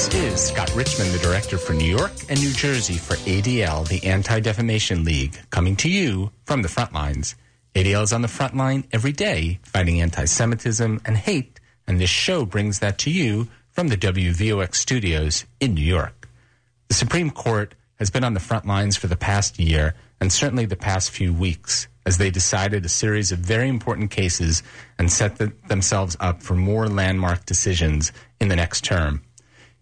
This is Scott Richman, the director for New York and New Jersey for ADL, the Anti Defamation League, coming to you from the front lines. ADL is on the front line every day fighting anti Semitism and hate, and this show brings that to you from the WVOX studios in New York. The Supreme Court has been on the front lines for the past year and certainly the past few weeks as they decided a series of very important cases and set the, themselves up for more landmark decisions in the next term.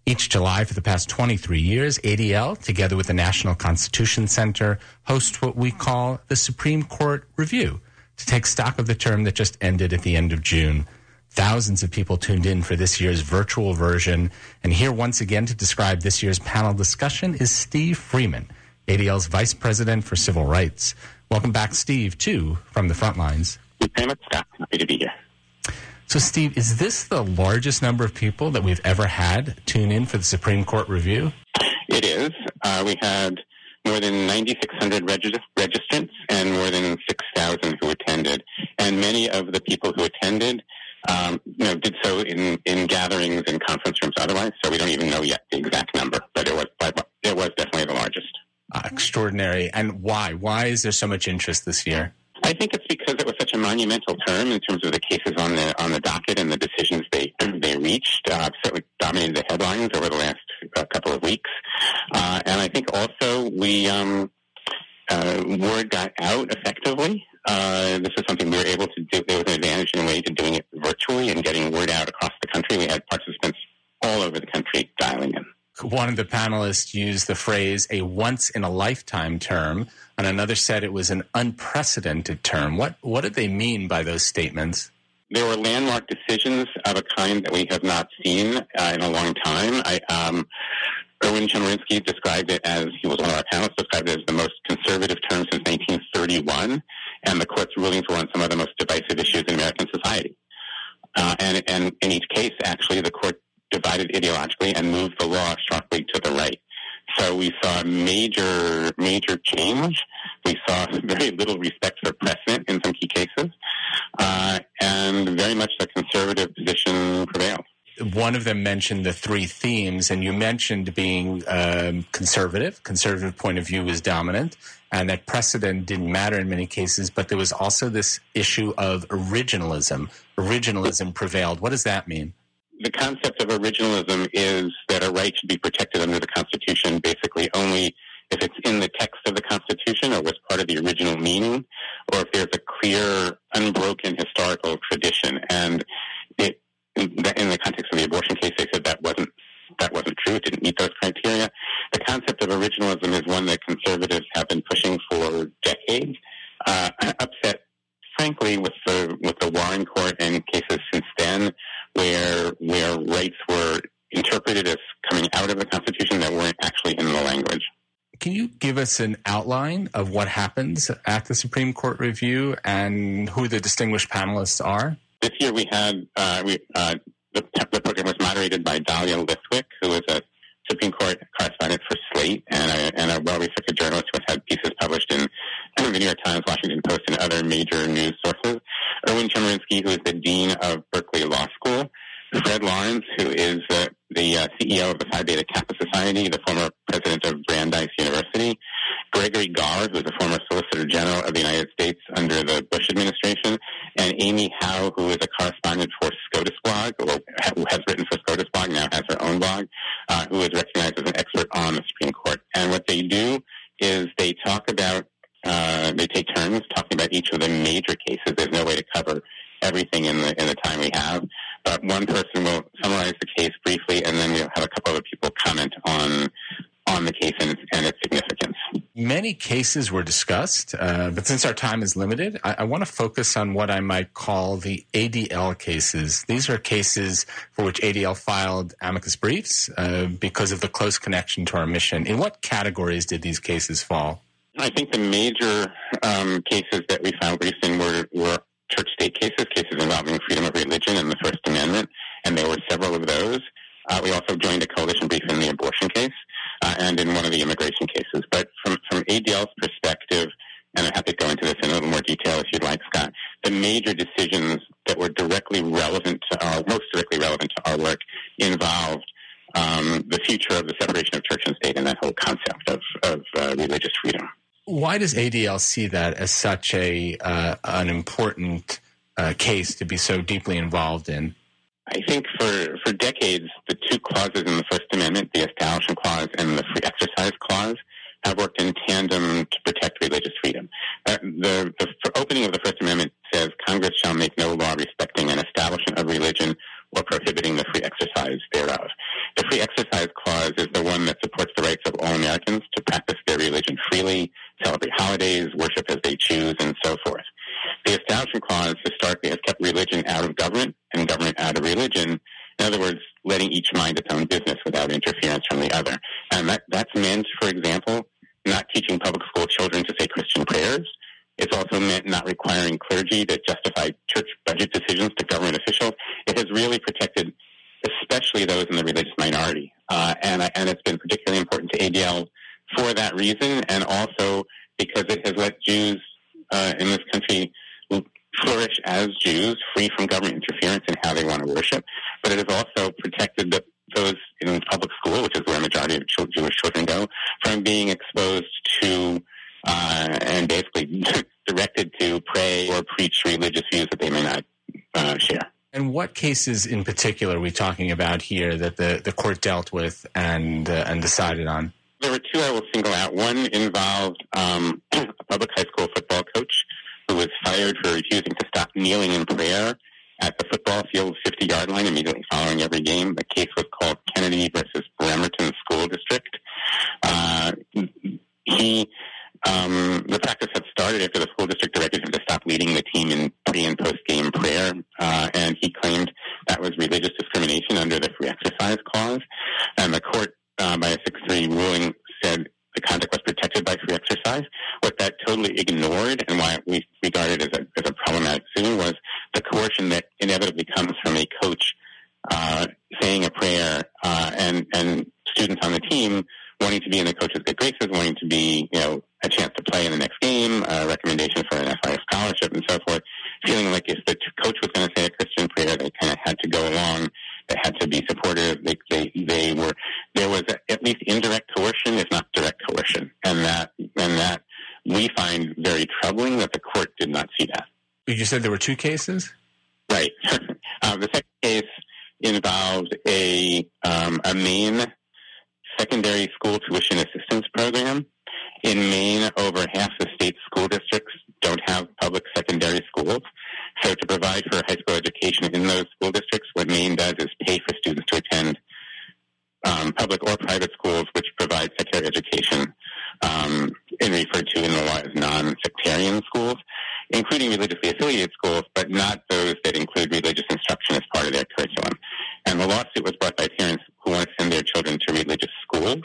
Each July for the past 23 years, ADL, together with the National Constitution Center, hosts what we call the Supreme Court Review to take stock of the term that just ended at the end of June. Thousands of people tuned in for this year's virtual version. And here once again to describe this year's panel discussion is Steve Freeman, ADL's Vice President for Civil Rights. Welcome back, Steve, too, from the front lines. Thank you Scott. Happy to be here. So, Steve, is this the largest number of people that we've ever had tune in for the Supreme Court review? It is. Uh, we had more than 9,600 regist- registrants and more than 6,000 who attended. And many of the people who attended um, you know, did so in, in gatherings and conference rooms otherwise, so we don't even know yet the exact number, but it was, it was definitely the largest. Uh, extraordinary. And why? Why is there so much interest this year? I think it's because it was such a monumental term in terms of the cases on the on the docket and the decisions they they reached. Uh, certainly dominated the headlines over the last uh, couple of weeks, uh, and I think also we um, uh, word got out effectively. Uh, this is something we were able to do. There was an advantage in a way to doing it virtually and getting word out across the country. We had participants all over the country dialing in one of the panelists used the phrase a once in a lifetime term, and another said it was an unprecedented term. What, what did they mean by those statements? There were landmark decisions of a kind that we have not seen uh, in a long time. I, um, Erwin Chemerinsky described it as, he was one of our panelists, described it as the most conservative term since 1931, and the court's rulings were on some of the most divisive issues in American society. Uh, and, and in each case, actually, the court divided ideologically and moved the law sharply to the right. So we saw major, major change. We saw very little respect for precedent in some key cases, uh, and very much the conservative position prevailed. One of them mentioned the three themes, and you mentioned being um, conservative. Conservative point of view was dominant, and that precedent didn't matter in many cases. But there was also this issue of originalism. Originalism prevailed. What does that mean? The concept of originalism is that a right should be protected under the Constitution basically only if it's in the text of the Constitution or was part of the original meaning, or if there's a clear, unbroken historical tradition. And it, in the context of the abortion case, they said that wasn't that wasn't true. It didn't meet those criteria. The concept of originalism is one that conservatives have been pushing for decades. Uh, upset, frankly, with the with the Warren Court and cases since then, where where rights were interpreted as coming out of the Constitution that weren't actually in the language. Can you give us an outline of what happens at the Supreme Court review and who the distinguished panelists are? This year we had uh, we, uh, the, the, program was moderated by Dahlia Lithwick, who is a Supreme Court correspondent for Slate and a, and a well-respected journalist who has had pieces published in the New York Times, Washington Post, and other major news sources. Erwin Chemerinsky, who is the dean of Berkeley Law School. Fred Lawrence, who is uh, the uh, CEO of the Phi Beta Kappa Society, the former president of Brandeis University. Gregory Garre, who is a former Solicitor General of the United States under the Bush administration. And Amy Howe, who is a correspondent for SCOTUS blog, or who has written for SCOTUS blog, now has her own blog, uh, who is recognized as an expert on the Supreme Court. And what they do is they talk about uh, they take turns talking about each of the major cases. There's no way to cover everything in the in the time we have, but one person will summarize the case briefly, and then we'll have a couple other people comment on on the case and, and its significance. Many cases were discussed, uh, but since our time is limited, I, I want to focus on what I might call the ADL cases. These are cases for which ADL filed amicus briefs uh, because of the close connection to our mission. In what categories did these cases fall? I think the major um, cases that we found briefs in were, were church state cases, cases involving freedom of religion and the First Amendment, and there were several of those. Uh, we also joined a coalition brief in the abortion case uh, and in one of the immigration cases. But from, from ADL's perspective, and I'm happy to go into this in a little more detail if you'd like, Scott, the major decisions that were directly relevant to our, most directly relevant to our work involved um, the future of the separation of church and state and that whole concept of, of uh, religious freedom. Why does ADL see that as such a uh, an important uh, case to be so deeply involved in? I think for, for decades, the two clauses in the First Amendment, the Establishment Clause and the Free Exercise Clause, have worked in tandem to protect religious freedom. Uh, the, the opening of the First Amendment says Congress shall make no law respecting an establishment of religion or prohibiting the free exercise thereof. The Free Exercise Clause is the one that supports the rights of all Americans to practice their religion freely, celebrate holidays, worship as they choose, and so forth. The Establishment Clause historically has kept religion out of government and government out of religion. In other words, letting each mind its own business without interference from the other. And that, that's meant, for example, not teaching public school children to say Christian prayers. It's also meant not requiring clergy to justify church budget decisions to government officials. It has really protected especially those in the religious minority. Uh, and, and it's been particularly important to ADL for that reason and also because it has let Jews uh, in this country flourish as Jews, free from government interference in how they want to worship. But it has also protected the, those in public school, which is where a majority of Jewish children go, from being exposed to uh, and basically directed to pray or preach religious views that they may not uh, share. And what cases in particular are we talking about here that the, the court dealt with and uh, and decided on? There were two I will single out. One involved um, a public high school football coach who was fired for refusing to stop kneeling in prayer at the football field 50 yard line immediately following every game. The case was called Kennedy versus Bremerton School District. Uh, he, um, the practice had started after the school district directed him to stop leading the team in pre and post game prayer, uh, and he claimed that was religious discrimination under the free exercise clause. And the court, uh, by a 6-3 ruling, said the conduct was protected by free exercise. What that totally ignored and why we regarded as a, as a problematic suit was the coercion that inevitably comes from a coach uh, saying a prayer uh, and and students on the team wanting to be in the coach's good graces, wanting to be you know a chance to play in the next game, a recommendation for an FIS scholarship, and so forth. Feeling like if the coach was going to say a Christian prayer, they kind of had to go along they had to be supportive. They, they, they were, there was at least indirect coercion, if not direct coercion. And that, and that we find very troubling that the court did not see that. You said there were two cases? Right. uh, the second case involved a, um, a Maine secondary school tuition assistance program. In Maine, over half the state's school districts don't have public secondary schools. So to provide for high school education in those school districts, what Maine does is pay for students to attend um, public or private schools which provide secular education um, and referred to in the law as non-sectarian schools, including religiously affiliated schools, but not those that include religious instruction as part of their curriculum. And the lawsuit was brought by parents who want to send their children to religious schools,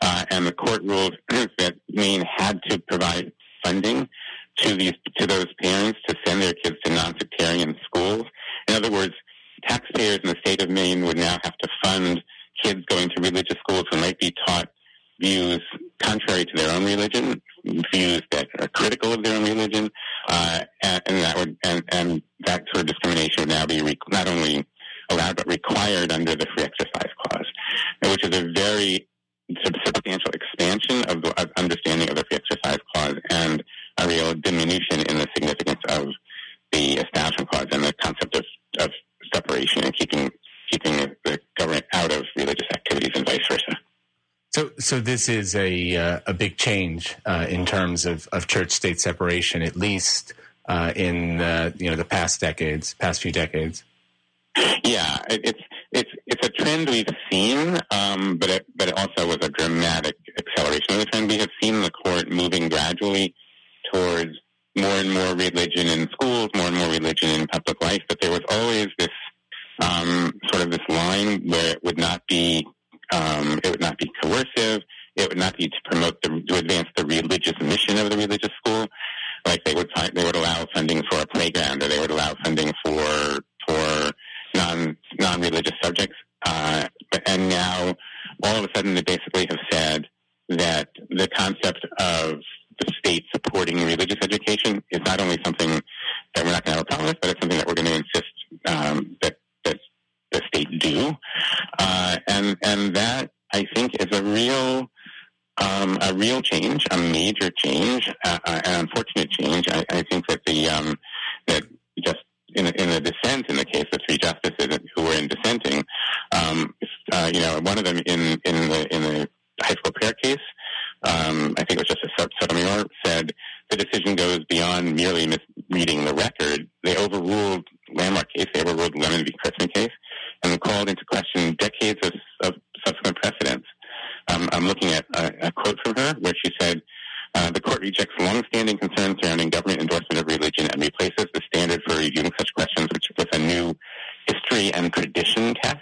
uh, and the court ruled that Maine had to provide funding to these to those parents to send their kids to non-sectarian schools. In other words, taxpayers in the state of Maine would now have to fund kids going to religious schools who might be taught views contrary to their own religion, views that are critical of their own religion, uh, and, and, that would and, and that sort of discrimination would now be re- not only allowed but required under the free exercise clause, which is a very substantial expansion of the understanding of the free exercise clause a real diminution in the significance of the establishment clause and the concept of, of separation and keeping keeping the government out of religious activities and vice versa. So, so this is a uh, a big change uh, in terms of, of church state separation, at least uh, in you know the past decades, past few decades. Yeah, it's it's it's a trend we've seen, um, but it but it also was a dramatic acceleration of the trend. We have seen the court moving gradually towards more and more religion in schools, more and more religion in public life, but there was always this um, sort of this line where it would not be um, it would not be coercive. It would not be to promote the to advance the religious mission of the religious school. Like they would find, they would allow funding for a playground, or they would allow funding for for non non religious subjects. Uh, and now all of a sudden they basically have said that the concept of the state supporting religious education is not only something that we're not going to have a problem with, but it's something that we're going to insist um, that, that the state do, uh, and and that I think is a real um, a real change, a major change, uh, uh an unfortunate change. I, I think that the um, that just in, in the dissent in the case of three justices who were in dissenting, um, uh, you know, one of them in in the in the high school prayer case, um, I think it was Justice Sotomayor said the decision goes beyond merely misreading the record. They overruled landmark case, they overruled the Lemon v. Kurtzman case, and called into question decades of, of subsequent precedents. Um, I'm looking at a, a, quote from her where she said, uh, the court rejects long-standing concerns surrounding government endorsement of religion and replaces the standard for reviewing such questions which, with a new history and tradition test,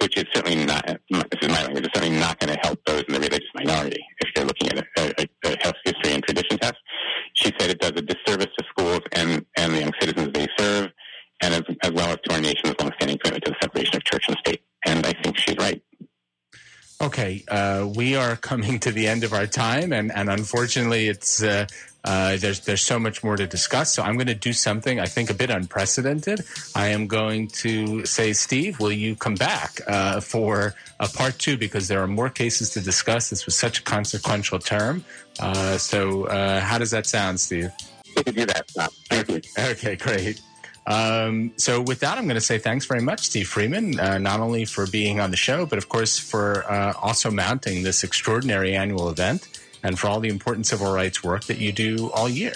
which is certainly not, this is my language, it's certainly not going to help those in the religious minority looking a, a, a health history and tradition test. She said it does a disservice to schools and, and the young citizens they serve, and as, as well as to our nation's longstanding commitment to the separation of church and state. Okay, uh, we are coming to the end of our time, and, and unfortunately, it's uh, uh, there's there's so much more to discuss. So I'm going to do something I think a bit unprecedented. I am going to say, Steve, will you come back uh, for a part two because there are more cases to discuss. This was such a consequential term. Uh, so uh, how does that sound, Steve? We can do that. Thank you. Okay, great. Um, so with that, I'm going to say thanks very much, Steve Freeman, uh, not only for being on the show, but of course for uh, also mounting this extraordinary annual event and for all the important civil rights work that you do all year.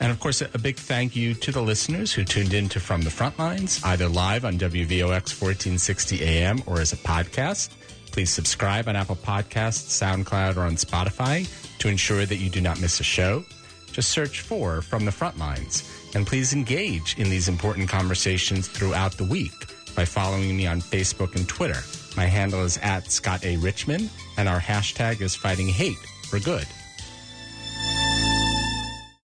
And of course, a big thank you to the listeners who tuned in to From the Front Lines, either live on WVOX 1460 AM or as a podcast. Please subscribe on Apple Podcasts, SoundCloud, or on Spotify to ensure that you do not miss a show. Just search for From the Front Lines and please engage in these important conversations throughout the week by following me on Facebook and Twitter. My handle is at Scott A. Richman, and our hashtag is Fighting Hate for Good.